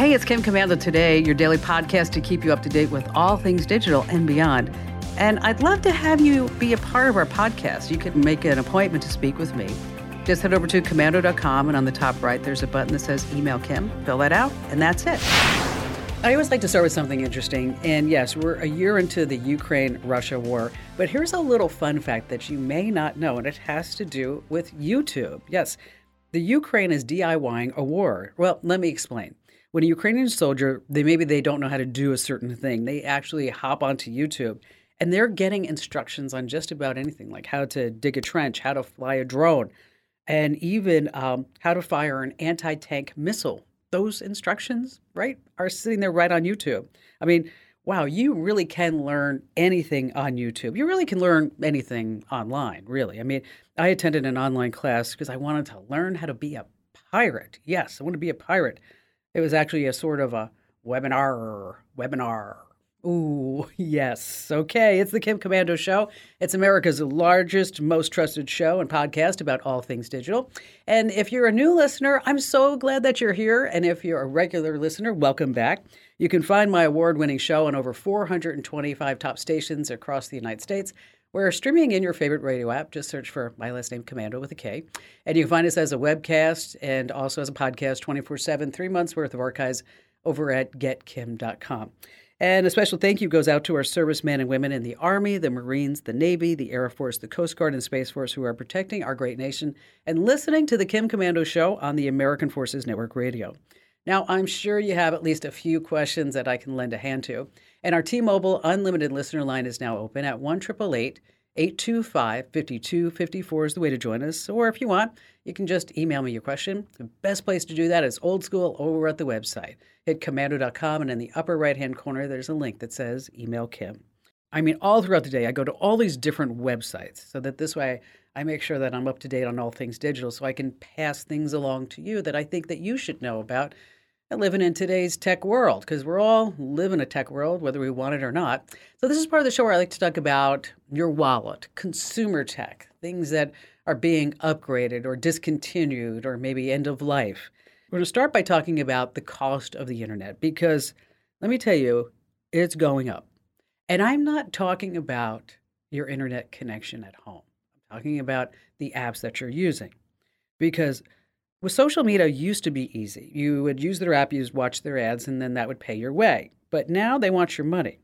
Hey, it's Kim Komando today, your daily podcast to keep you up to date with all things digital and beyond. And I'd love to have you be a part of our podcast. You can make an appointment to speak with me. Just head over to komando.com, and on the top right, there's a button that says Email Kim. Fill that out, and that's it. I always like to start with something interesting. And yes, we're a year into the Ukraine Russia war. But here's a little fun fact that you may not know, and it has to do with YouTube. Yes, the Ukraine is DIYing a war. Well, let me explain when a Ukrainian soldier, they maybe they don't know how to do a certain thing, they actually hop onto YouTube and they're getting instructions on just about anything, like how to dig a trench, how to fly a drone, and even um, how to fire an anti-tank missile. Those instructions, right, are sitting there right on YouTube. I mean, wow, you really can learn anything on YouTube. You really can learn anything online, really. I mean, I attended an online class because I wanted to learn how to be a pirate. Yes, I want to be a pirate. It was actually a sort of a webinar, webinar. Ooh, yes. Okay, it's the Kim Komando Show. It's America's largest, most trusted show and podcast about all things digital. And if you're a new listener, I'm so glad that you're here. And if you're a regular listener, welcome back. You can find my award winning show on over 425 top stations across the United States. We're streaming in your favorite radio app. Just search for my last name, Komando, with a K. And you can find us as a webcast and also as a podcast 24 7, three months worth of archives over at getkim.com. And a special thank you goes out to our servicemen and women in the Army, the Marines, the Navy, the Air Force, the Coast Guard, and Space Force who are protecting our great nation and listening to the Kim Komando Show on the American Forces Network Radio. Now, I'm sure you have at least a few questions that I can lend a hand to. And our T Mobile Unlimited listener line is now open at 1 825 5254 is the way to join us. Or if you want, you can just email me your question. The best place to do that is old school over at the website. Hit komando.com, and in the upper right hand corner, there's a link that says Email Kim. I mean, all throughout the day, I go to all these different websites so that this way I make sure that I'm up to date on all things digital so I can pass things along to you that I think that you should know about living in today's tech world because we're all living in a tech world, whether we want it or not. So, this is part of the show where I like to talk about your wallet, consumer tech, things that are being upgraded or discontinued or maybe end of life. We're going to start by talking about the cost of the internet because let me tell you, it's going up. And I'm not talking about your internet connection at home, talking about the apps that you're using because with social media used to be easy. You would use their app, you'd watch their ads, and then that would pay your way. But now they want your money.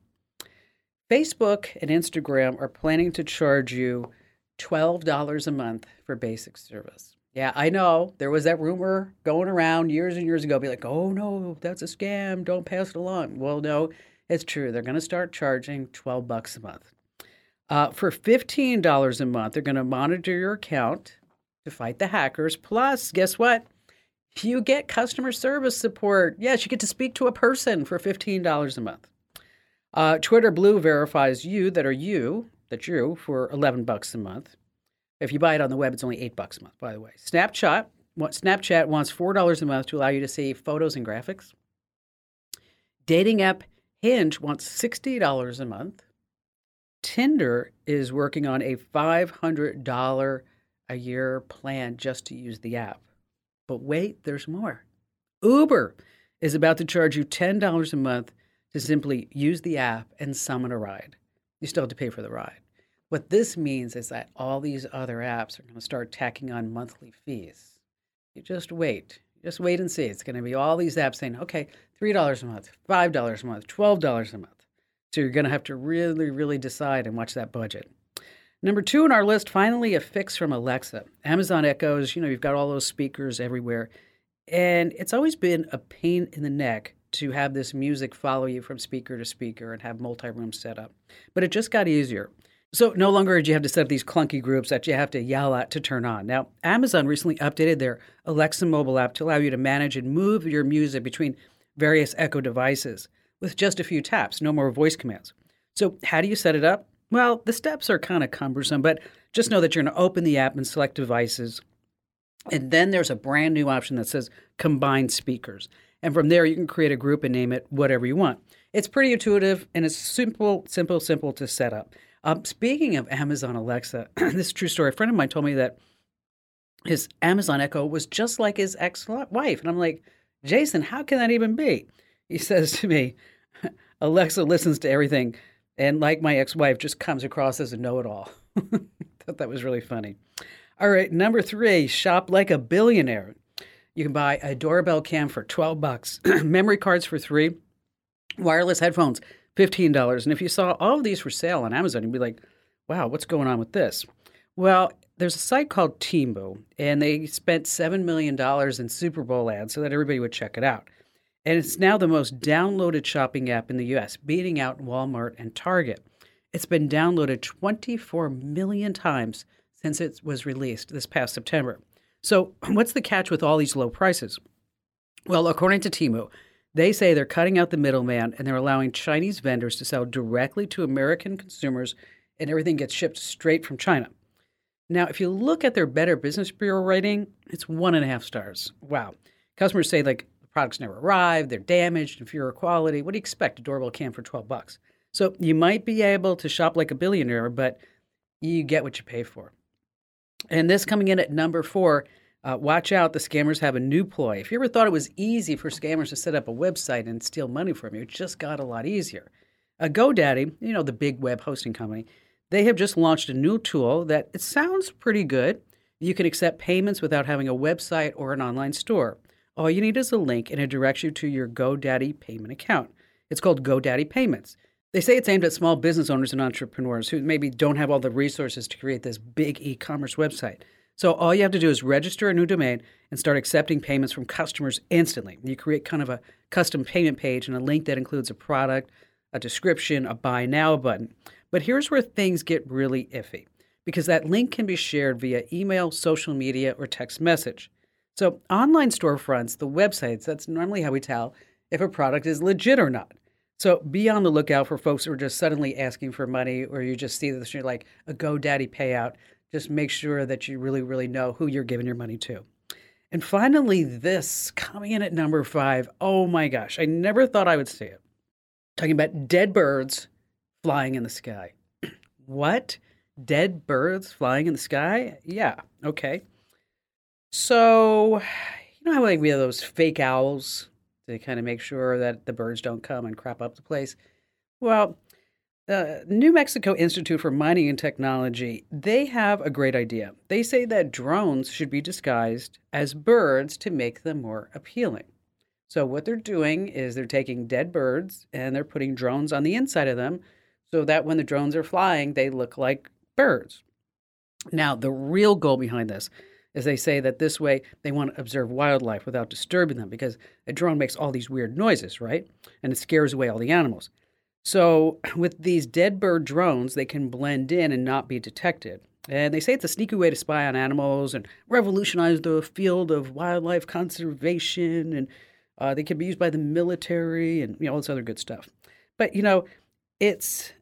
Facebook and Instagram are planning to charge you $12 a month for basic service. Yeah, I know. There was that rumor going around years and years ago, be like, oh no, that's a scam. Don't pass it along. Well, no, it's true. They're going to start charging 12 bucks a month. Uh, for $15 a month, they're going to monitor your account to fight the hackers. Plus, guess what? You get customer service support. Yes, you get to speak to a person for $15 a month. Uh, Twitter Blue verifies you that are you, that you, for 11 bucks a month. If you buy it on the web, it's only 8 bucks a month, by the way. Snapchat, Snapchat wants $4 a month to allow you to see photos and graphics. Dating app Hinge wants $60 a month. Tinder is working on a $500 a year plan just to use the app. But wait, there's more. Uber is about to charge you $10 a month to simply use the app and summon a ride. You still have to pay for the ride. What this means is that all these other apps are going to start tacking on monthly fees. You just wait. Just wait and see. It's going to be all these apps saying, okay, $3 a month, $5 a month, $12 a month. So you're going to have to really, really decide and watch that budget. Number two on our list, finally, a fix from Alexa. Amazon Echoes, you know, you've got all those speakers everywhere. And it's always been a pain in the neck to have this music follow you from speaker to speaker and have multi room set up. But it just got easier. So no longer do you have to set up these clunky groups that you have to yell at to turn on. Now, Amazon recently updated their Alexa mobile app to allow you to manage and move your music between various Echo devices with just a few taps, no more voice commands. So, how do you set it up? Well, the steps are kind of cumbersome, but just know that you're going to open the app and select devices. And then there's a brand new option that says combine speakers. And from there, you can create a group and name it whatever you want. It's pretty intuitive and it's simple, simple, simple to set up. Um, speaking of Amazon Alexa, this is true story. A friend of mine told me that his Amazon Echo was just like his ex wife. And I'm like, Jason, how can that even be? He says to me, Alexa listens to everything and, like my ex wife, just comes across as a know it all. Thought that was really funny. All right, number three, shop like a billionaire. You can buy a doorbell cam for 12 bucks, memory cards for three, wireless headphones, $15. And if you saw all of these for sale on Amazon, you'd be like, wow, what's going on with this? Well, there's a site called Temu, and they spent $7 million in Super Bowl ads so that everybody would check it out. And it's now the most downloaded shopping app in the US, beating out Walmart and Target. It's been downloaded 24 million times since it was released this past September. So, what's the catch with all these low prices? Well, according to Temu, they say they're cutting out the middleman and they're allowing Chinese vendors to sell directly to American consumers and everything gets shipped straight from China. Now, if you look at their Better Business Bureau rating, it's one and a half stars. Wow. Customers say like products never arrive, they're damaged, inferior quality. What do you expect? A doorbell cam for 12 bucks. So you might be able to shop like a billionaire, but you get what you pay for. And this coming in at number four, uh, watch out, the scammers have a new ploy. If you ever thought it was easy for scammers to set up a website and steal money from you, it just got a lot easier. Uh, GoDaddy, you know, the big web hosting company, they have just launched a new tool that it sounds pretty good. You can accept payments without having a website or an online store. All you need is a link and it directs you to your GoDaddy payment account. It's called GoDaddy Payments. They say it's aimed at small business owners and entrepreneurs who maybe don't have all the resources to create this big e commerce website. So all you have to do is register a new domain and start accepting payments from customers instantly. You create kind of a custom payment page and a link that includes a product, a description, a buy now button. But here's where things get really iffy because that link can be shared via email, social media, or text message. So, online storefronts, the websites, that's normally how we tell if a product is legit or not. So be on the lookout for folks who are just suddenly asking for money, or you just see this, you're like a GoDaddy payout. Just make sure that you really, really know who you're giving your money to. And finally, this coming in at number five. Oh my gosh, I never thought I would see it. Talking about dead birds flying in the sky. what? Dead birds flying in the sky? Yeah, okay. So, you know how like we have those fake owls to kind of make sure that the birds don't come and crap up the place. Well, the New Mexico Institute for Mining and Technology, they have a great idea. They say that drones should be disguised as birds to make them more appealing. So what they're doing is they're taking dead birds and they're putting drones on the inside of them so that when the drones are flying, they look like birds. Now, the real goal behind this as they say that this way they want to observe wildlife without disturbing them because a drone makes all these weird noises, right? And it scares away all the animals. So, with these dead bird drones, they can blend in and not be detected. And they say it's a sneaky way to spy on animals and revolutionize the field of wildlife conservation. And uh, they can be used by the military and you know, all this other good stuff. But, you know, it's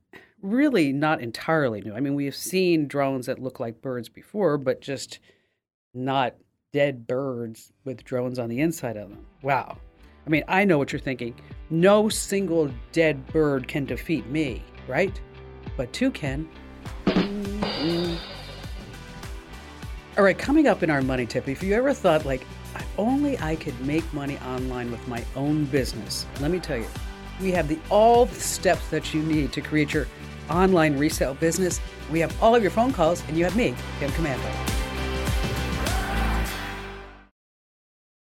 really not entirely new. I mean, we have seen drones that look like birds before, but just not dead birds with drones on the inside of them. Wow. I mean, I know what you're thinking. No single dead bird can defeat me, right? But two can. Mm-hmm. All right, coming up in our money tip, if you ever thought, like, only I could make money online with my own business, let me tell you, we have the all the steps that you need to create your online resale business. We have all of your phone calls, and you have me, Kim Komando.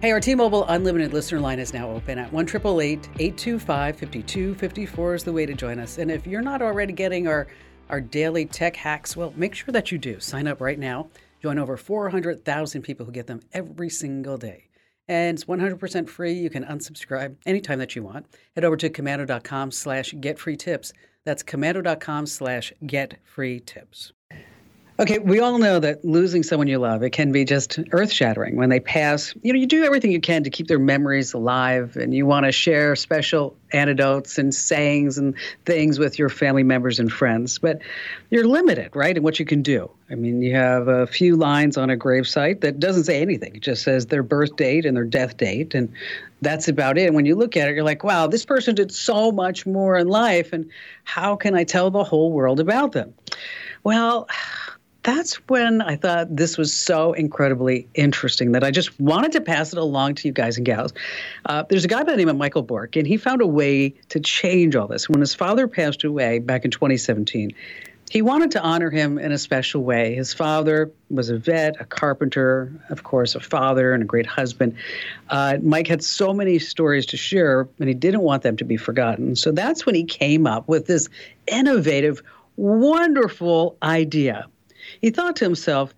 Hey, our T-Mobile Unlimited listener line is now open at 1 825 5254 is the way to join us. And if you're not already getting our, our daily tech hacks, well, make sure that you do. Sign up right now. Join over 400,000 people who get them every single day. And it's 100% free. You can unsubscribe anytime that you want. Head over to komando.com slash get free tips. That's komando.com slash get free tips. Okay, we all know that losing someone you love, it can be just earth shattering when they pass. You know, you do everything you can to keep their memories alive and you want to share special anecdotes and sayings and things with your family members and friends. But you're limited, right, in what you can do. I mean, you have a few lines on a gravesite that doesn't say anything. It just says their birth date and their death date. And that's about it. And when you look at it, you're like, wow, this person did so much more in life. And how can I tell the whole world about them? Well, that's when I thought this was so incredibly interesting that I just wanted to pass it along to you guys and gals. Uh, there's a guy by the name of Michael Bork, and he found a way to change all this. When his father passed away back in 2017, he wanted to honor him in a special way. His father was a vet, a carpenter, of course, a father, and a great husband. Uh, Mike had so many stories to share, and he didn't want them to be forgotten. So that's when he came up with this innovative, wonderful idea he thought to himself,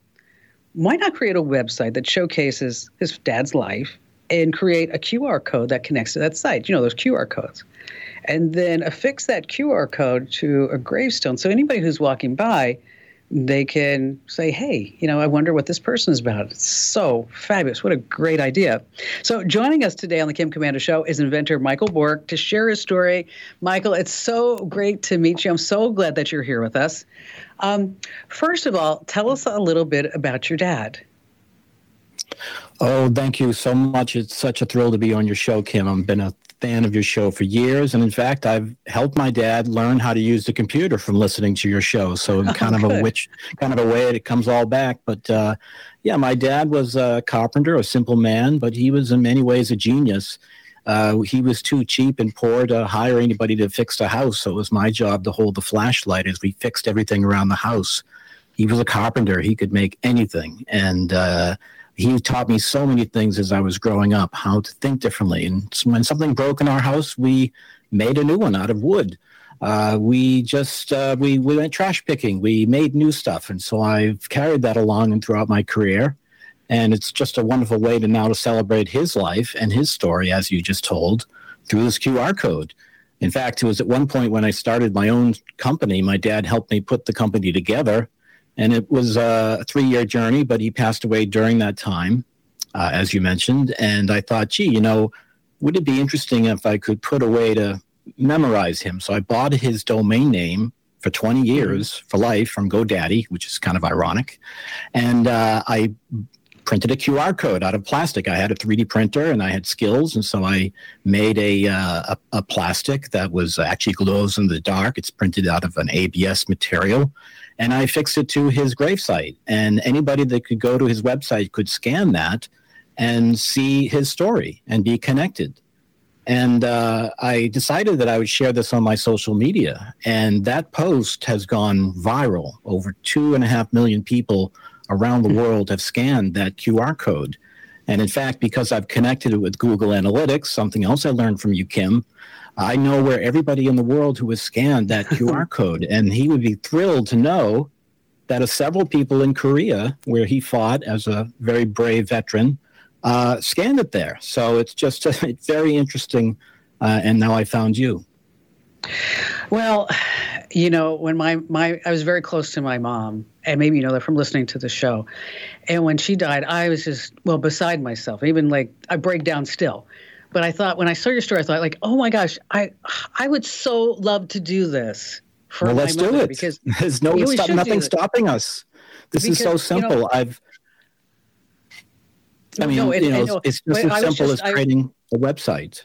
why not create a website that showcases his dad's life and create a QR code that connects to that site? You know, those QR codes. And then affix that QR code to a gravestone. So anybody who's walking by they can say, hey, you know, I wonder what this person is about. It's so fabulous. What a great idea. So, joining us today on the Kim Komando Show is inventor Michael Bork to share his story. Michael, it's so great to meet you. I'm so glad that you're here with us. Um, first of all, tell us a little bit about your dad. Oh, thank you so much. It's such a thrill to be on your show, Kim. I've been a fan of your show for years, and in fact, I've helped my dad learn how to use the computer from listening to your show. So, oh, kind of a which kind of a way it comes all back. But uh, yeah, my dad was a carpenter, a simple man, but he was in many ways a genius. Uh, he was too cheap and poor to hire anybody to fix the house, so it was my job to hold the flashlight as we fixed everything around the house. He was a carpenter; he could make anything, and uh, he taught me so many things as I was growing up, how to think differently. And when something broke in our house, we made a new one out of wood. Uh, we just uh, we we went trash picking. We made new stuff, and so I've carried that along and throughout my career. And it's just a wonderful way to now to celebrate his life and his story, as you just told, through this QR code. In fact, it was at one point when I started my own company, my dad helped me put the company together and it was a three year journey, but he passed away during that time, uh, as you mentioned. And I thought, gee, you know, would it be interesting if I could put a way to memorize him? So I bought his domain name for 20 years for life from GoDaddy, which is kind of ironic. And uh, I printed a QR code out of plastic. I had a 3D printer and I had skills, and so I made a, uh, a, a plastic that was actually glows in the dark. It's printed out of an ABS material, and I fixed it to his gravesite. And anybody that could go to his website could scan that and see his story and be connected. And uh, I decided that I would share this on my social media. And that post has gone viral. Over two and a half million people around the world have scanned that QR code. And in fact, because I've connected it with Google Analytics, something else I learned from you, Kim, I know where everybody in the world who has scanned that QR code, and he would be thrilled to know that a several people in Korea, where he fought as a very brave veteran, uh, scanned it there. So it's just a, very interesting. Uh, and now I found you. Well, you know, when my my I was very close to my mom, and maybe you know that from listening to the show. And when she died, I was just well beside myself. Even like I break down still but I thought when I saw your story, I thought like, oh my gosh, I I would so love to do this for well, let's do it because there's no stop, nothing stopping us. This because, is so simple. You know, I've. I mean, no, it, you know, know, it's just as simple just, as creating I, a website,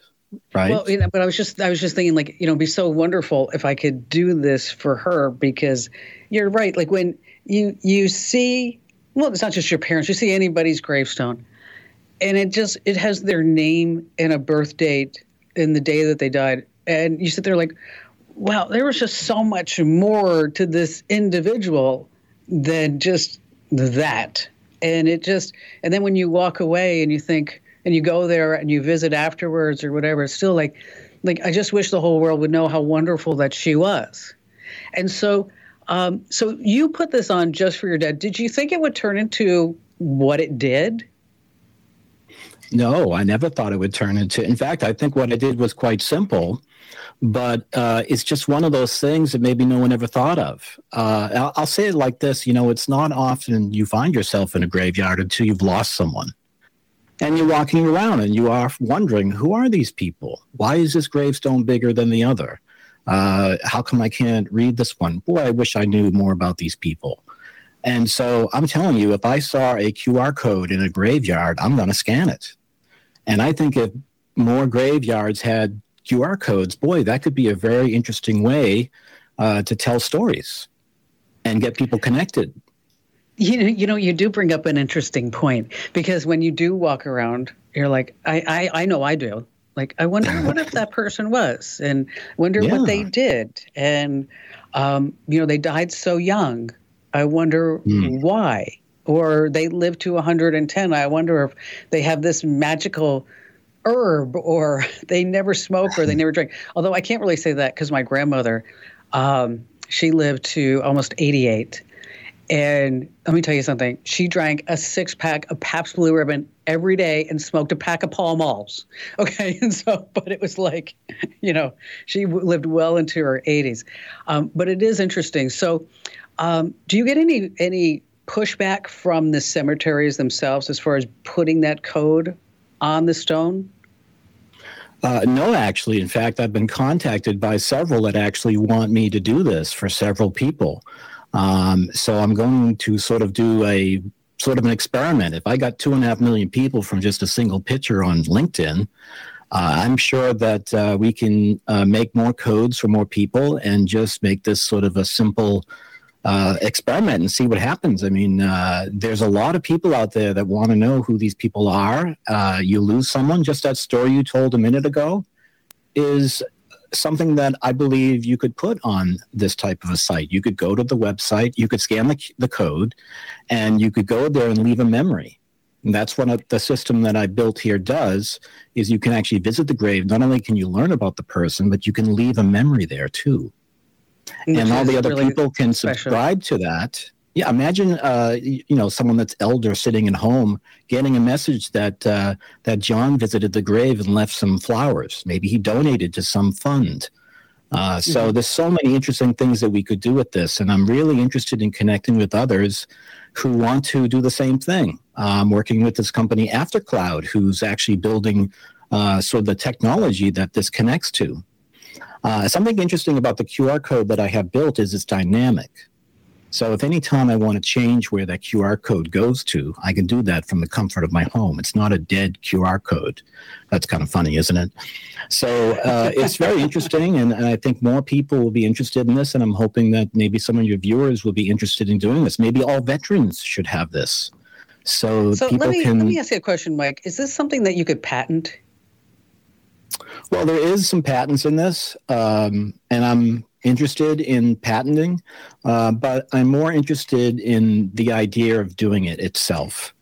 right? Well, you know, but I was just, I was just thinking, like, you know, it'd be so wonderful if I could do this for her because you're right. Like when you you see, well, it's not just your parents. You see anybody's gravestone, and it just it has their name and a birth date and the day that they died. And you sit there like wow there was just so much more to this individual than just that. And it just and then when you walk away and you think and you go there and you visit afterwards or whatever it's still like like i just wish the whole world would know how wonderful that she was. And so um, so you put this on just for your dad did you think it would turn into what it did No, I never thought it would turn into. In fact, I think what I did was quite simple, but uh, it's just one of those things that maybe no one ever thought of. Uh, I'll, I'll say it like this: you know, it's not often you find yourself in a graveyard until you've lost someone, and you're walking around and you are wondering, who are these people? Why is this gravestone bigger than the other? Uh, how come I can't read this one? Boy, I wish I knew more about these people. And so I'm telling you, if I saw a QR code in a graveyard, I'm going to scan it. And I think if more graveyards had QR codes, boy, that could be a very interesting way uh, to tell stories and get people connected. You know, you know, you do bring up an interesting point because when you do walk around, you're like, I, I, I know I do. Like, I wonder what if that person was, and wonder yeah. what they did, and um, you know, they died so young. I wonder mm. why. Or they lived to 110. I wonder if they have this magical herb or they never smoke or they never drink. Although I can't really say that because my grandmother, um, she lived to almost 88. And let me tell you something. She drank a six pack of Pabst Blue Ribbon every day and smoked a pack of Pall Malls. Okay. And so, but it was like, you know, she lived well into her 80s. Um, but it is interesting. So, um, do you get any any pushback from the cemeteries themselves as far as putting that code on the stone? Uh, no, actually. In fact, I've been contacted by several that actually want me to do this for several people. Um, so I'm going to sort of do a sort of an experiment. If I got two and a half million people from just a single picture on LinkedIn, uh, I'm sure that uh, we can uh, make more codes for more people and just make this sort of a simple uh, experiment and see what happens. I mean, uh, there's a lot of people out there that want to know who these people are. Uh, you lose someone, just that story you told a minute ago is something that I believe you could put on this type of a site. You could go to the website, you could scan the, the code, and you could go there and leave a memory. And that's what the system that I built here does is you can actually visit the grave. Not only can you learn about the person, but you can leave a memory there too and all the other really people can subscribe special. to that. Yeah, imagine uh, you know someone that's elder sitting at home getting a message that uh, that John visited the grave and left some flowers. Maybe he donated to some fund. Uh, so mm-hmm. there's so many interesting things that we could do with this, and I'm really interested in connecting with others who want to do the same thing. I'm working with this company AfterCloud, who's actually building uh, sort of the technology that this connects to. Uh, something interesting about the QR code that I have built is it's dynamic. So if any time I want to change where that QR code goes to, I can do that from the comfort of my home. It's not a dead QR code. That's kind of funny, isn't it? So uh, it's very interesting, and, and, I think more people will be interested in this. And I'm hoping that maybe some of your viewers will be interested in doing this. Maybe all veterans should have this. So, so people let me, can. Let me ask you a question, Mike. Is this something that you could patent? Well, there is some patents in this, um, and I'm interested in patenting, uh, but I'm more interested in the idea of doing it itself.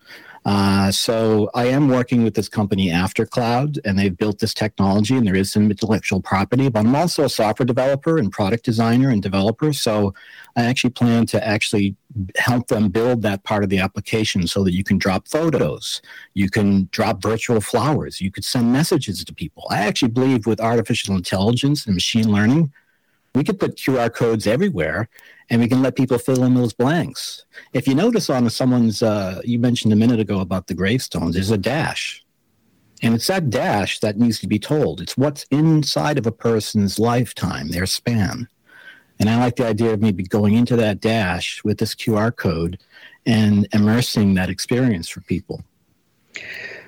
Uh, so I am working with this company AfterCloud, and they've built this technology, and there is some intellectual property. But I'm also a software developer and product designer and developer. So I actually plan to actually help them build that part of the application so that you can drop photos, you can drop virtual flowers, you could send messages to people. I actually believe with artificial intelligence and machine learning, we could put QR codes everywhere and we can let people fill in those blanks. If you notice on someone's, uh, you mentioned a minute ago about the gravestones, there's a dash. And it's that dash that needs to be told. It's what's inside of a person's lifetime, their span. And I like the idea of maybe going into that dash with this QR code and immersing that experience for people.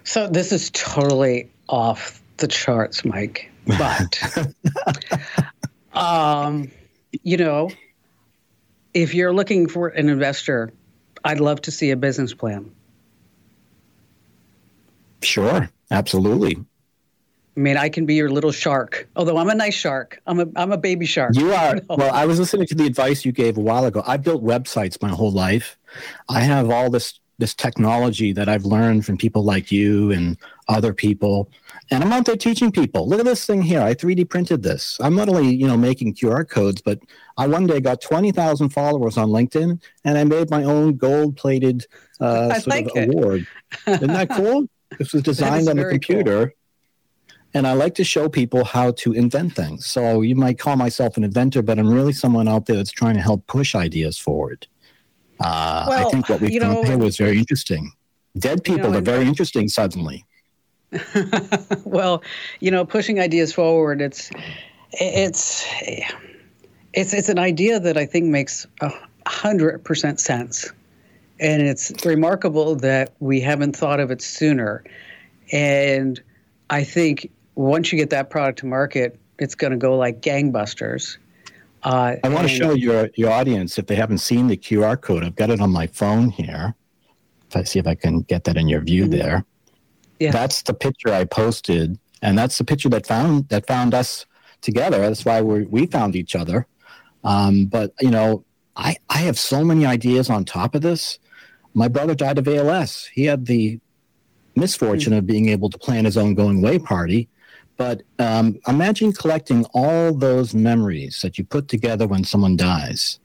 So this is totally off the charts, Mike. But Um, you know, if you're looking for an investor, I'd love to see a business plan. Sure, absolutely. I mean, I can be your little shark. Although I'm a nice shark, I'm a I'm a baby shark. You are. Well, I was listening to the advice you gave a while ago. I built websites my whole life. I have all this this technology that I've learned from people like you and other people. And I'm out there teaching people. Look at this thing here. I 3D printed this. I'm not only, you know, making QR codes, but I one day got 20,000 followers on LinkedIn and I made my own gold plated uh, sort like of it. award. Isn't that cool? This was designed on a computer. Cool. And I like to show people how to invent things. So you might call myself an inventor, but I'm really someone out there that's trying to help push ideas forward. Uh, well, I think what we found here was very interesting. Dead people you know, are very interesting suddenly. well, you know, pushing ideas forward, it's it's it's it's an idea that I think makes a hundred percent sense. And it's remarkable that we haven't thought of it sooner. And I think once you get that product to market, it's going to go like gangbusters. Uh, I want to show your your audience if they haven't seen the QR code. I've got it on my phone here. If I see if I can get that in your view mm-hmm. there. Yeah. That's the picture I posted, and that's the picture that found that found us together. That's why we we found each other. Um, but you know, I I have so many ideas on top of this. My brother died of ALS. He had the misfortune mm-hmm. of being able to plan his own going away party but um, imagine collecting all those memories that you put together when someone dies.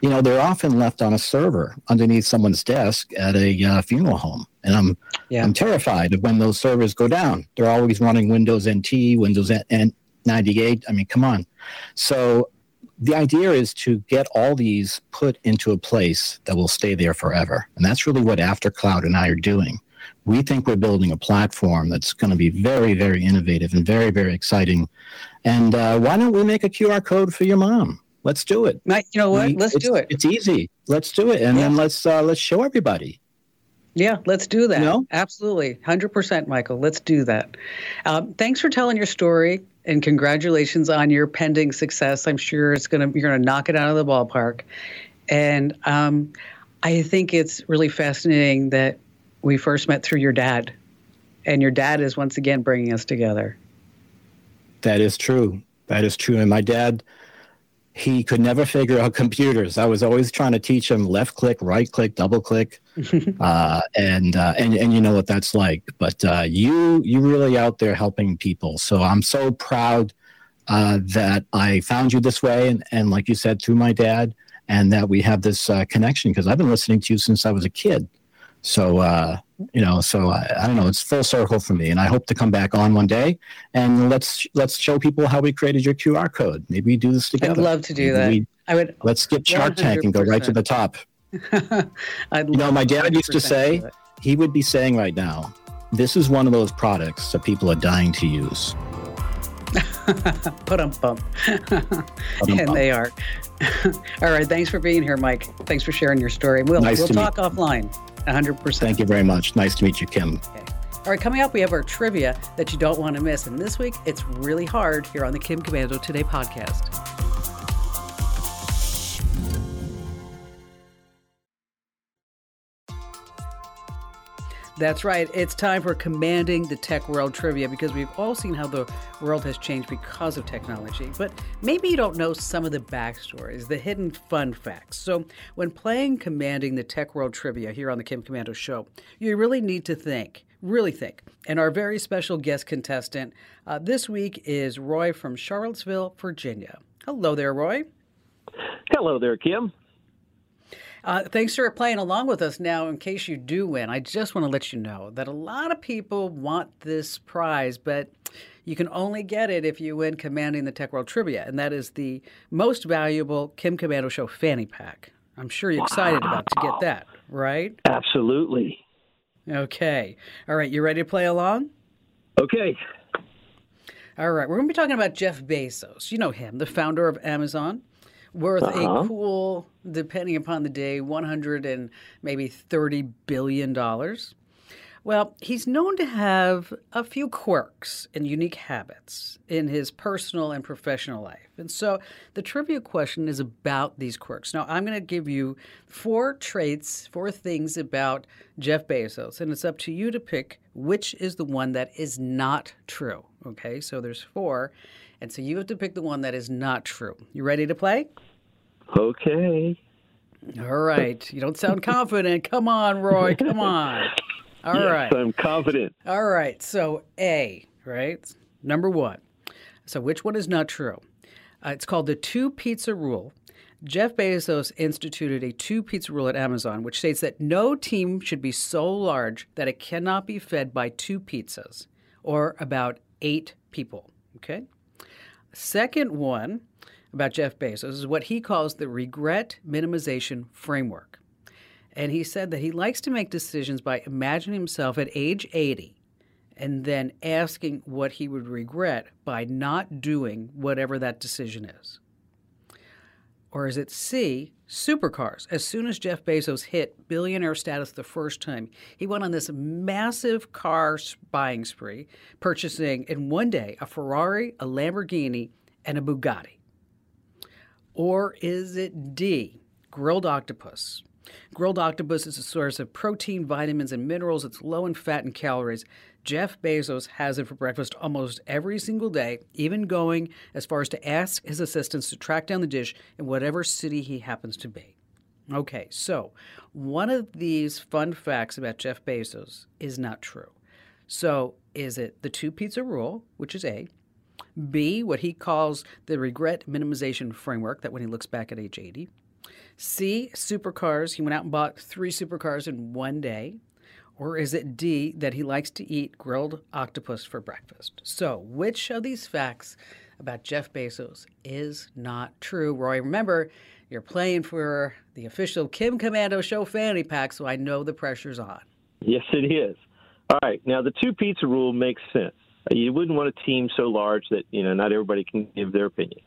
You know, they're often left on a server underneath someone's desk at a uh, funeral home. And I'm, yeah. I'm terrified of when those servers go down. They're always running Windows NT, Windows N- 98. I mean, come on. So the idea is to get all these put into a place that will stay there forever. And that's really what AfterCloud and I are doing we think we're building a platform that's going to be very, very innovative and very, very exciting. And uh, why don't we make a QR code for your mom? Let's do it. you know what? We, let's do it. It's easy. Let's do it, and yeah. then let's uh, let's show everybody. Yeah, let's do that. You know? Absolutely, hundred percent, Michael. Let's do that. Um, thanks for telling your story, and congratulations on your pending success. I'm sure it's gonna you're gonna knock it out of the ballpark, and um, I think it's really fascinating that we first met through your dad, and your dad is once again bringing us together. That is true. That is true. And my dad, he could never figure out computers. I was always trying to teach him left click, right click, double click, uh, and uh, and and you know what that's like. But uh, you you really out there helping people. So I'm so proud uh, that I found you this way, and and like you said, through my dad, and that we have this uh, connection because I've been listening to you since I was a kid. So, uh, you know, so I, I, don't know. It's full circle for me, and I hope to come back on one day and let's let's show people how we created your QR code. Maybe we do this together. I'd love to do Maybe that. I would. Let's skip Shark Tank and go right to the top. I'd you know, my dad used to say he would be saying right now, "This is one of those products that people are dying to use." Put them bump, and they are. All right, thanks for being here, Mike. Thanks for sharing your story. We'll nice we'll talk offline. 100%. Thank you very much. Nice to meet you, Kim. Okay. All right, coming up, we have our trivia that you don't want to miss. And this week, it's really hard here on the Kim Komando Today podcast. That's right. It's time for Commanding the Tech World Trivia because we've all seen how the world has changed because of technology. But maybe you don't know some of the backstories, the hidden fun facts. So, when playing Commanding the Tech World Trivia here on the Kim Komando Show, you really need to think. Really think. And our very special guest contestant uh, this week is Roy from Charlottesville, Virginia. Hello there, Roy. Hello there, Kim. Uh, thanks for playing along with us. Now, in case you do win, I just want to let you know that a lot of people want this prize, but you can only get it if you win Commanding the Tech World Trivia, and that is the most valuable Kim Komando Show fanny pack. I'm sure you're excited wow. about to get that, right? Absolutely. Okay. All right. You ready to play along? Okay. All right. We're going to be talking about Jeff Bezos. You know him, the founder of Amazon worth uh-huh. a cool, depending upon the day, 100 and maybe 30 billion dollars. Well, he's known to have a few quirks and unique habits in his personal and professional life. And so the trivia question is about these quirks. Now, I'm going to give you four traits, four things about Jeff Bezos, and it's up to you to pick which is the one that is not true. Okay, so there's four. And so you have to pick the one that is not true. You ready to play? Okay. All right. You don't sound confident. Come on, Roy. Come on. All yes, right. I'm confident. All right. So, A, right? Number one. So, which one is not true? Uh, it's called the two pizza rule. Jeff Bezos instituted a two pizza rule at Amazon, which states that no team should be so large that it cannot be fed by two pizzas or about eight people. Okay? Second one about Jeff Bezos is what he calls the regret minimization framework. And he said that he likes to make decisions by imagining himself at age 80 and then asking what he would regret by not doing whatever that decision is. Or is it C, supercars? As soon as Jeff Bezos hit billionaire status the first time, he went on this massive car buying spree, purchasing in one day a Ferrari, a Lamborghini, and a Bugatti. Or is it D, grilled octopus? Grilled octopus is a source of protein, vitamins, and minerals. It's low in fat and calories. Jeff Bezos has it for breakfast almost every single day, even going as far as to ask his assistants to track down the dish in whatever city he happens to be. Okay, so one of these fun facts about Jeff Bezos is not true. So, is it the two pizza rule, which is A, B, what he calls the regret minimization framework, that when he looks back at age 80, C, supercars. He went out and bought three supercars in one day. Or is it D, that he likes to eat grilled octopus for breakfast? So, which of these facts about Jeff Bezos is not true? Roy, remember, you're playing for the official Kim Komando Show fanny pack, so I know the pressure's on. Yes, it is. All right. Now, the two pizza rule makes sense. You wouldn't want a team so large that, you know, not everybody can give their opinion.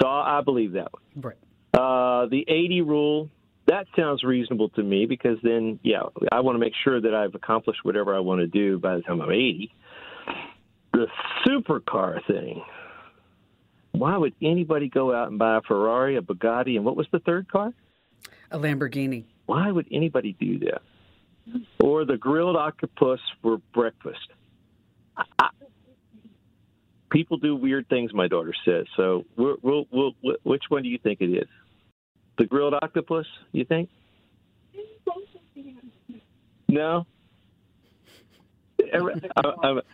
So I, I believe that one. Right. Uh, the 80 rule, that sounds reasonable to me because then, yeah, I want to make sure that I've accomplished whatever I want to do by the time I'm 80. The supercar thing. Why would anybody go out and buy a Ferrari, a Bugatti, and what was the third car? A Lamborghini. Why would anybody do that? Or the grilled octopus for breakfast. I, people do weird things, my daughter says. So, we'll, we'll, we'll, which one do you think it is? The grilled octopus, you think? No? The grilled octopus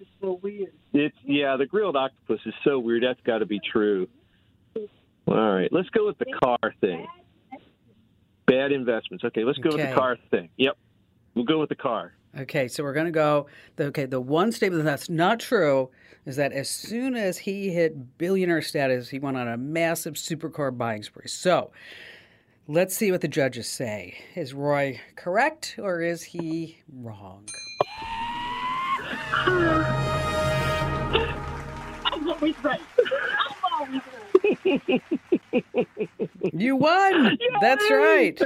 is so weird. It's yeah, the grilled octopus is so weird. That's got to be true. All right, let's go with the car thing. Bad investments. Okay, let's go with the car thing. Yep, we'll go with the car. Okay, so we're going to go. The, okay, the one statement that's not true is that as soon as he hit billionaire status, he went on a massive supercar buying spree. So let's see what the judges say. Is Roy correct or is he wrong? I'm always right. I'm always right. You won! That's right.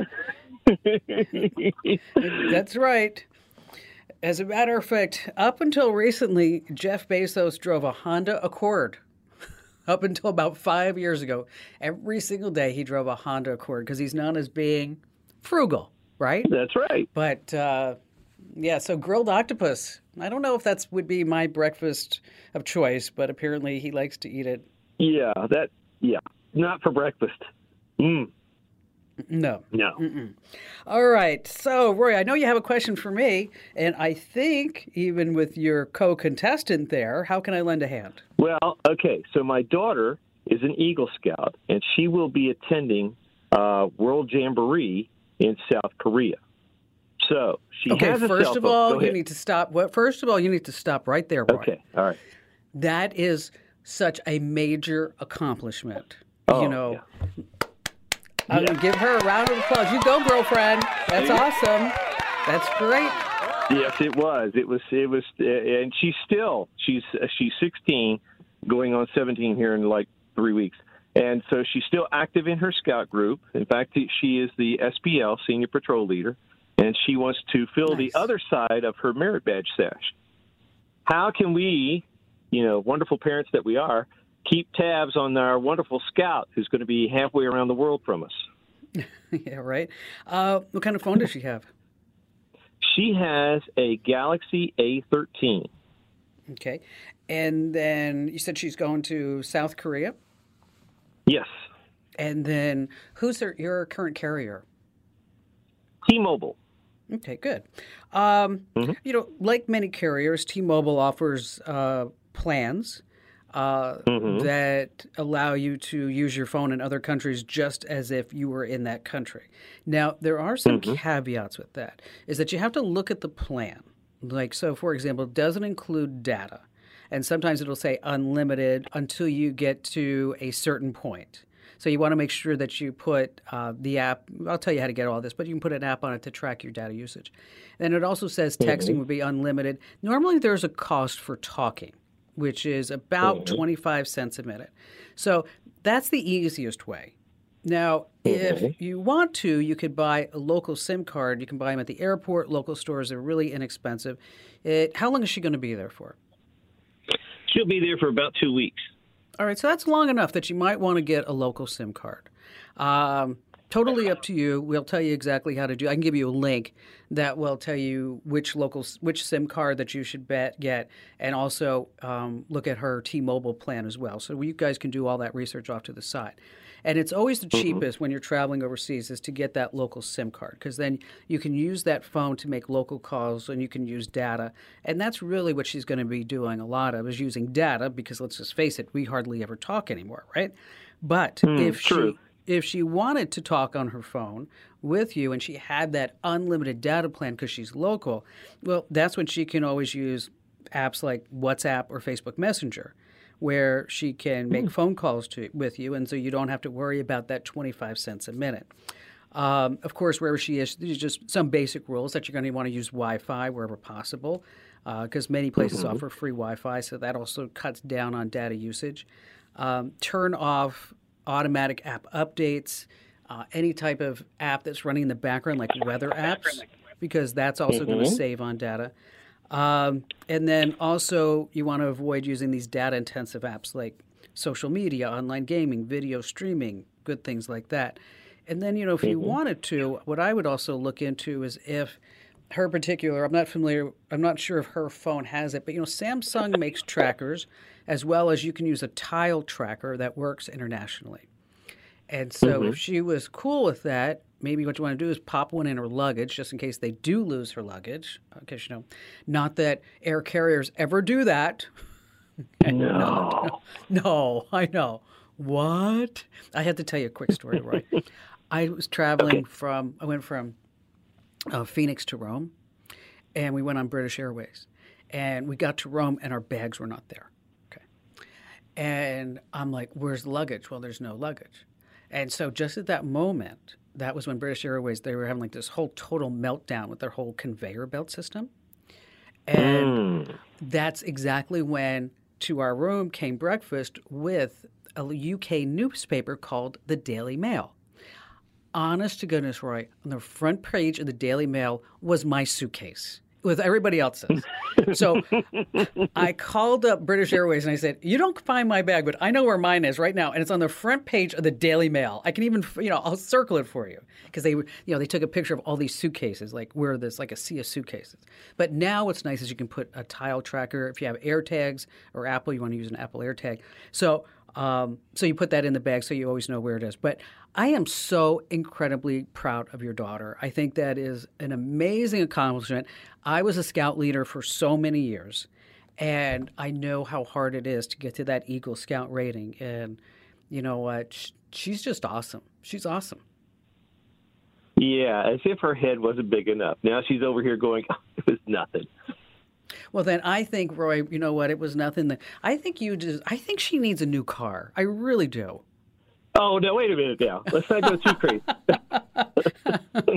That's right. As a matter of fact, up until recently, Jeff Bezos drove a Honda Accord. Up until about five years ago, every single day he drove a Honda Accord because he's known as being frugal, right? That's right. But uh, yeah, so grilled octopus. I don't know if that's would be my breakfast of choice, but apparently he likes to eat it. Yeah, that. Yeah, not for breakfast. Mm, No. no. All right. So, Roy, I know you have a question for me, and I think even with your co contestant there, how can I lend a hand? Well, okay. So my daughter is an Eagle Scout, and she will be attending uh, World Jamboree in South Korea. So she Okay, has a first cell of phone. all, Go you need to stop. What? First of all, you need to stop right there, Roy. Okay, all right. That is such a major accomplishment. Oh, you know, yeah. I'm going to give her a round of applause. You go, girlfriend. That's awesome. That's great. Yes, it was. It was. It was. Uh, and she's still. She's. Uh, she's 16, going on 17 here in like three weeks. And so she's still active in her scout group. In fact, she is the SPL senior patrol leader, and she wants to fill Nice. the other side of her merit badge sash. How can we, you know, wonderful parents that we are, keep tabs on our wonderful scout who's going to be halfway around the world from us? yeah, right. Uh, what kind of phone does she have? She has a Galaxy A13. Okay. And then you said she's going to South Korea. Yes, And then who's her, your current carrier? T-Mobile. Okay, good. Um, Mm-hmm. You know, like many carriers, T-Mobile offers uh, plans. Uh, mm-hmm. that allow you to use your phone in other countries just as if you were in that country. Now, there are some mm-hmm. caveats with that, is that you have to look at the plan. Like, so for example, doesn't include data. And sometimes it'll say unlimited until you get to a certain point. So you want to make sure that you put uh, the app. I'll tell you how to get all this, but you can put an app on it to track your data usage. And it also says texting mm-hmm. would be unlimited. Normally, there's a cost for talking, which is about mm-hmm. 25 cents a minute. So that's the easiest way. Now, mm-hmm. if you want to, you could buy a local SIM card. You can buy them at the airport. Local stores are really inexpensive. It, how long is she going to be there for? She'll be there for about two weeks. All right, so that's long enough that you might want to get a local SIM card. Um, totally up to you. We'll tell you exactly how to do. I can give you a link that will tell you which local which SIM card that you should bet, get, and also um, look at her T-Mobile plan as well. So you guys can do all that research off to the side. And it's always the mm-hmm. cheapest when you're traveling overseas is to get that local SIM card because then you can use that phone to make local calls and you can use data. And that's really what she's going to be doing a lot of is using data because let's just face it, we hardly ever talk anymore, right? But mm, if true. she if she wanted to talk on her phone with you and she had that unlimited data plan because she's local, well, that's when she can always use apps like WhatsApp or Facebook Messenger where she can make mm. phone calls to with you, and so you don't have to worry about that 25 cents a minute. Um, of course, wherever she is, there's just some basic rules that you're going to want to use Wi-Fi wherever possible, because uh, many places mm-hmm. offer free Wi-Fi, so that also cuts down on data usage. Um, turn off automatic app updates, uh, any type of app that's running in the background, like weather apps, because that's also mm-hmm. going to save on data. Um, and then also, you want to avoid using these data intensive apps like social media, online gaming, video streaming, good things like that. And then, you know, if you mm-hmm. wanted to, what I would also look into is if her particular, I'm not familiar, I'm not sure if her phone has it, but, you know, Samsung makes trackers as well as you can use a tile tracker that works internationally. And so mm-hmm. if she was cool with that, maybe what you want to do is pop one in her luggage just in case they do lose her luggage. Because, you know, not that air carriers ever do that. no. no. No, I know. What? I had to tell you a quick story, Roy. I was traveling okay. from, I went from uh, Phoenix to Rome, and we went on British Airways. And we got to Rome, and our bags were not there. Okay. And I'm like, where's the luggage? Well, there's no luggage. And so just at that moment, that was when British Airways they were having like this whole total meltdown with their whole conveyor belt system. And mm. that's exactly when to our room came breakfast with a UK newspaper called the Daily Mail. Honest to goodness, Roy, on the front page of the Daily Mail was my suitcase with everybody else's. so I called up British Airways and I said, "You don't find my bag, but I know where mine is right now, and it's on the front page of the Daily Mail. I can even, you know, I'll circle it for you because they, you know, they took a picture of all these suitcases, like where there's like a sea of suitcases. But now what's nice is you can put a tile tracker if you have AirTags or Apple, you want to use an Apple AirTag. So um, so you put that in the bag so you always know where it is. But I am so incredibly proud of your daughter. I think that is an amazing accomplishment. I was a scout leader for so many years, and I know how hard it is to get to that Eagle Scout rating. And you know what? She's just awesome. She's awesome. Yeah, as if her head wasn't big enough. Now she's over here going, oh, it was nothing. Well, then I think, Roy, you know what? It was nothing. That, I think you just, I think she needs a new car. I really do. Oh, no, wait a minute now. Let's not go too crazy.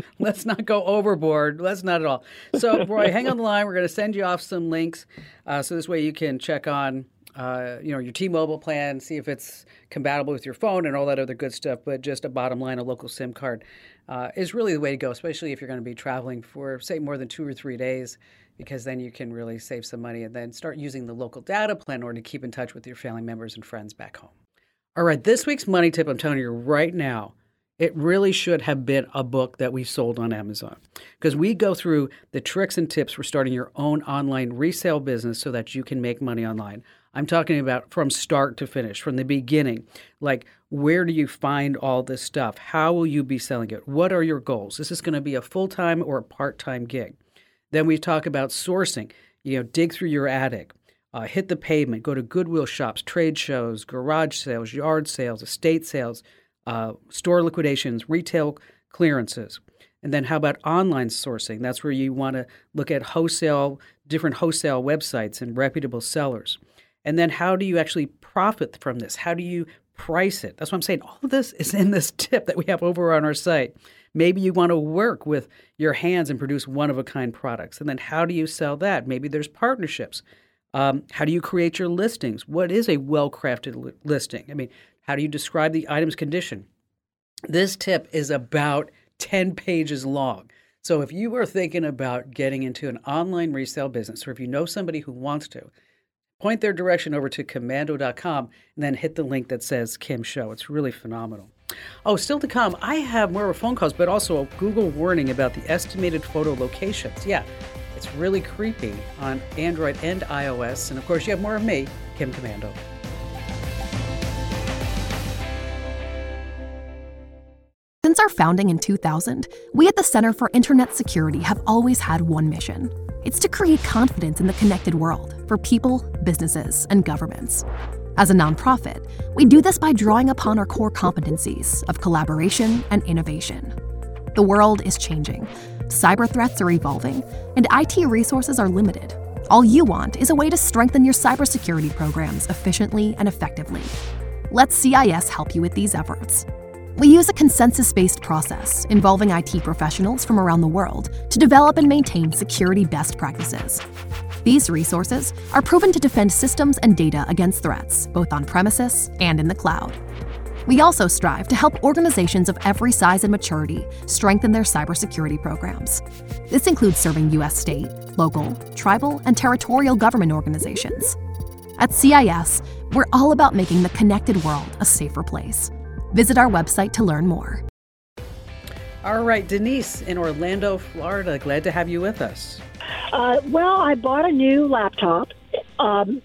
Let's not go overboard. Let's not at all. So, Roy, hang on the line. We're going to send you off some links uh, so this way you can check on uh, you know your T-Mobile plan, see if it's compatible with your phone and all that other good stuff. But just a bottom line, a local SIM card uh, is really the way to go, especially if you're going to be traveling for say more than two or three days because then you can really save some money and then start using the local data plan in order to keep in touch with your family members and friends back home. All right, this week's money tip, I'm telling you right now, it really should have been a book that we sold on Amazon because we go through the tricks and tips for starting your own online resale business so that you can make money online. I'm talking about from start to finish, from the beginning. Like, where do you find all this stuff? How will you be selling it? What are your goals? This is going to be a full time or a part time gig. Then we talk about sourcing. You know, dig through your attic. Uh, hit the pavement, go to Goodwill shops, trade shows, garage sales, yard sales, estate sales, uh, store liquidations, retail clearances. And then how about online sourcing? That's where you want to look at wholesale, different wholesale websites and reputable sellers. And then how do you actually profit from this? How do you price it? That's what I'm saying. All of this is in this tip that we have over on our site. Maybe you want to work with your hands and produce one of a kind products. And then how do you sell that? Maybe there's partnerships. Um, how do you create your listings? What is a well crafted li- listing? I mean, how do you describe the item's condition? This tip is about 10 pages long. So if you are thinking about getting into an online resale business, or if you know somebody who wants to, point their direction over to komando.com and then hit the link that says Kim Show. It's really phenomenal. Oh, still to come, I have more phone calls, but also a Google warning about the estimated photo locations. Yeah, it's really creepy on Android and iOS. And of course, you have more of me, Kim Komando. Since our founding in 2000, we at the Center for Internet Security have always had one mission. It's to create confidence in the connected world for people, businesses, and governments. As a nonprofit, we do this by drawing upon our core competencies of collaboration and innovation. The world is changing, cyber threats are evolving, and IT resources are limited. All you want is a way to strengthen your cybersecurity programs efficiently and effectively. Let CIS help you with these efforts. We use a consensus based process involving IT professionals from around the world to develop and maintain security best practices. These resources are proven to defend systems and data against threats, both on premises and in the cloud. We also strive to help organizations of every size and maturity strengthen their cybersecurity programs. This includes serving U.S. state, local, tribal, and territorial government organizations. At CIS, we're all about making the connected world a safer place. Visit our website to learn more. All right, Denise in Orlando, Florida. Glad to have you with us. Uh, well, I bought a new laptop um,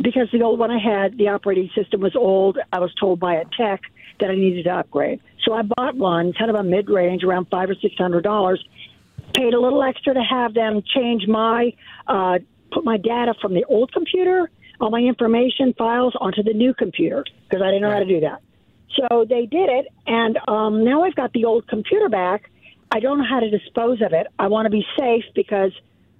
because the old one I had, the operating system was old. I was told by a tech that I needed to upgrade. So I bought one, kind of a mid range, around five or six hundred dollars. Paid a little extra to have them change my, uh, put my data from the old computer, all my information files onto the new computer because I didn't know how to do that. So they did it, and um, now I've got the old computer back. I don't know how to dispose of it. I want to be safe because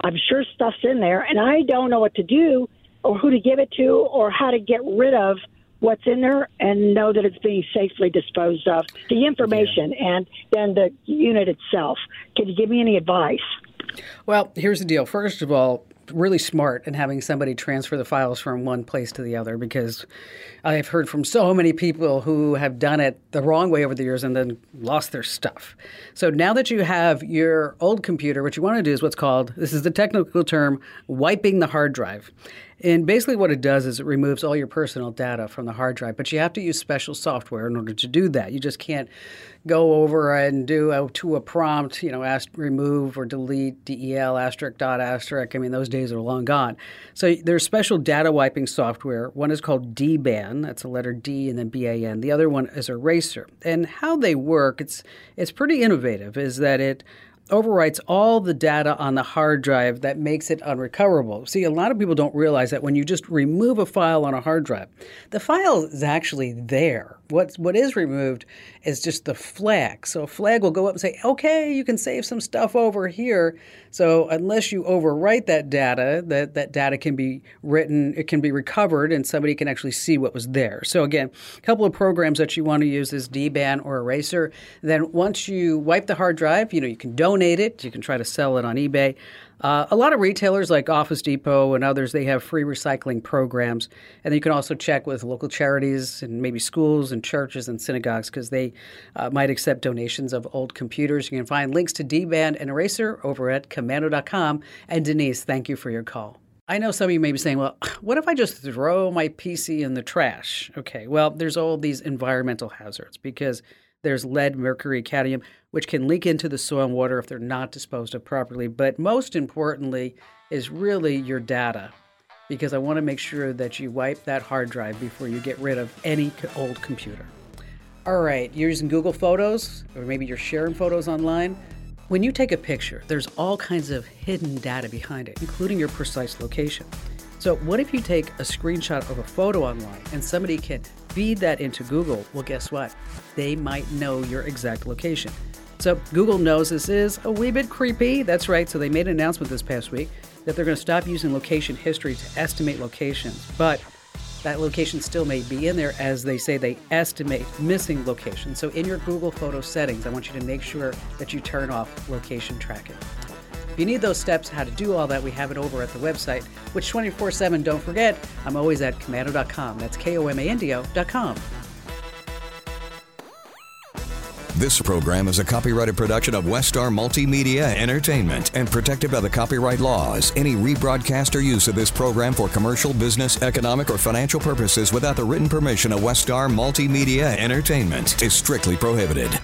I'm sure stuff's in there, and I don't know what to do or who to give it to or how to get rid of what's in there and know that it's being safely disposed of. The information yeah. and then the unit itself. Can you give me any advice? Well, here's the deal. First of all, really smart in having somebody transfer the files from one place to the other because I've heard from so many people who have done it the wrong way over the years and then lost their stuff. So now that you have your old computer, what you want to do is what's called this is the technical term wiping the hard drive. And basically, what it does is it removes all your personal data from the hard drive, but you have to use special software in order to do that. You just can't go over and do a, to a prompt, you know, ask, remove or delete del asterisk dot asterisk. I mean, those days are long gone. So there's special data wiping software. One is called DBAN. That's a letter D and then B-A-N. The other one is Eraser. And how they work, it's it's pretty innovative. Is that it overwrites all the data on the hard drive that makes it unrecoverable. See, a lot of people don't realize that when you just remove a file on a hard drive, the file is actually there. What's, what is removed is just the flag. So a flag will go up and say, okay, you can save some stuff over here. So unless you overwrite that data, that, that data can be written, it can be recovered, and somebody can actually see what was there. So again, a couple of programs that you want to use is DBAN or Eraser. Then once you wipe the hard drive, you know, you can donate it, you can try to sell it on eBay. Uh, a lot of retailers like Office Depot and others, they have free recycling programs. And you can also check with local charities and maybe schools and churches and synagogues because they uh, might accept donations of old computers. You can find links to DBAN and Eraser over at komando.com. And Denise, thank you for your call. I know some of you may be saying, well, what if I just throw my PC in the trash? Okay, well, there's all these environmental hazards because there's lead, mercury, cadmium, which can leak into the soil and water if they're not disposed of properly. But most importantly is really your data, because I want to make sure that you wipe that hard drive before you get rid of any old computer. All right, you're using Google Photos, or maybe you're sharing photos online. When you take a picture, there's all kinds of hidden data behind it, including your precise location. So, what if you take a screenshot of a photo online and somebody can feed that into Google? Well, guess what? They might know your exact location. So, Google knows this is a wee bit creepy. That's right. So, they made an announcement this past week that they're going to stop using location history to estimate locations. But that location still may be in there as they say they estimate missing locations. So, in your Google Photo settings, I want you to make sure that you turn off location tracking. If you need those steps, how to do all that, we have it over at the website, which 24 7, don't forget, I'm always at komando.com. That's K O M A N D O.com. This program is a copyrighted production of WestStar Multimedia Entertainment and protected by the copyright laws. Any rebroadcast or use of this program for commercial, business, economic, or financial purposes without the written permission of WestStar Multimedia Entertainment is strictly prohibited.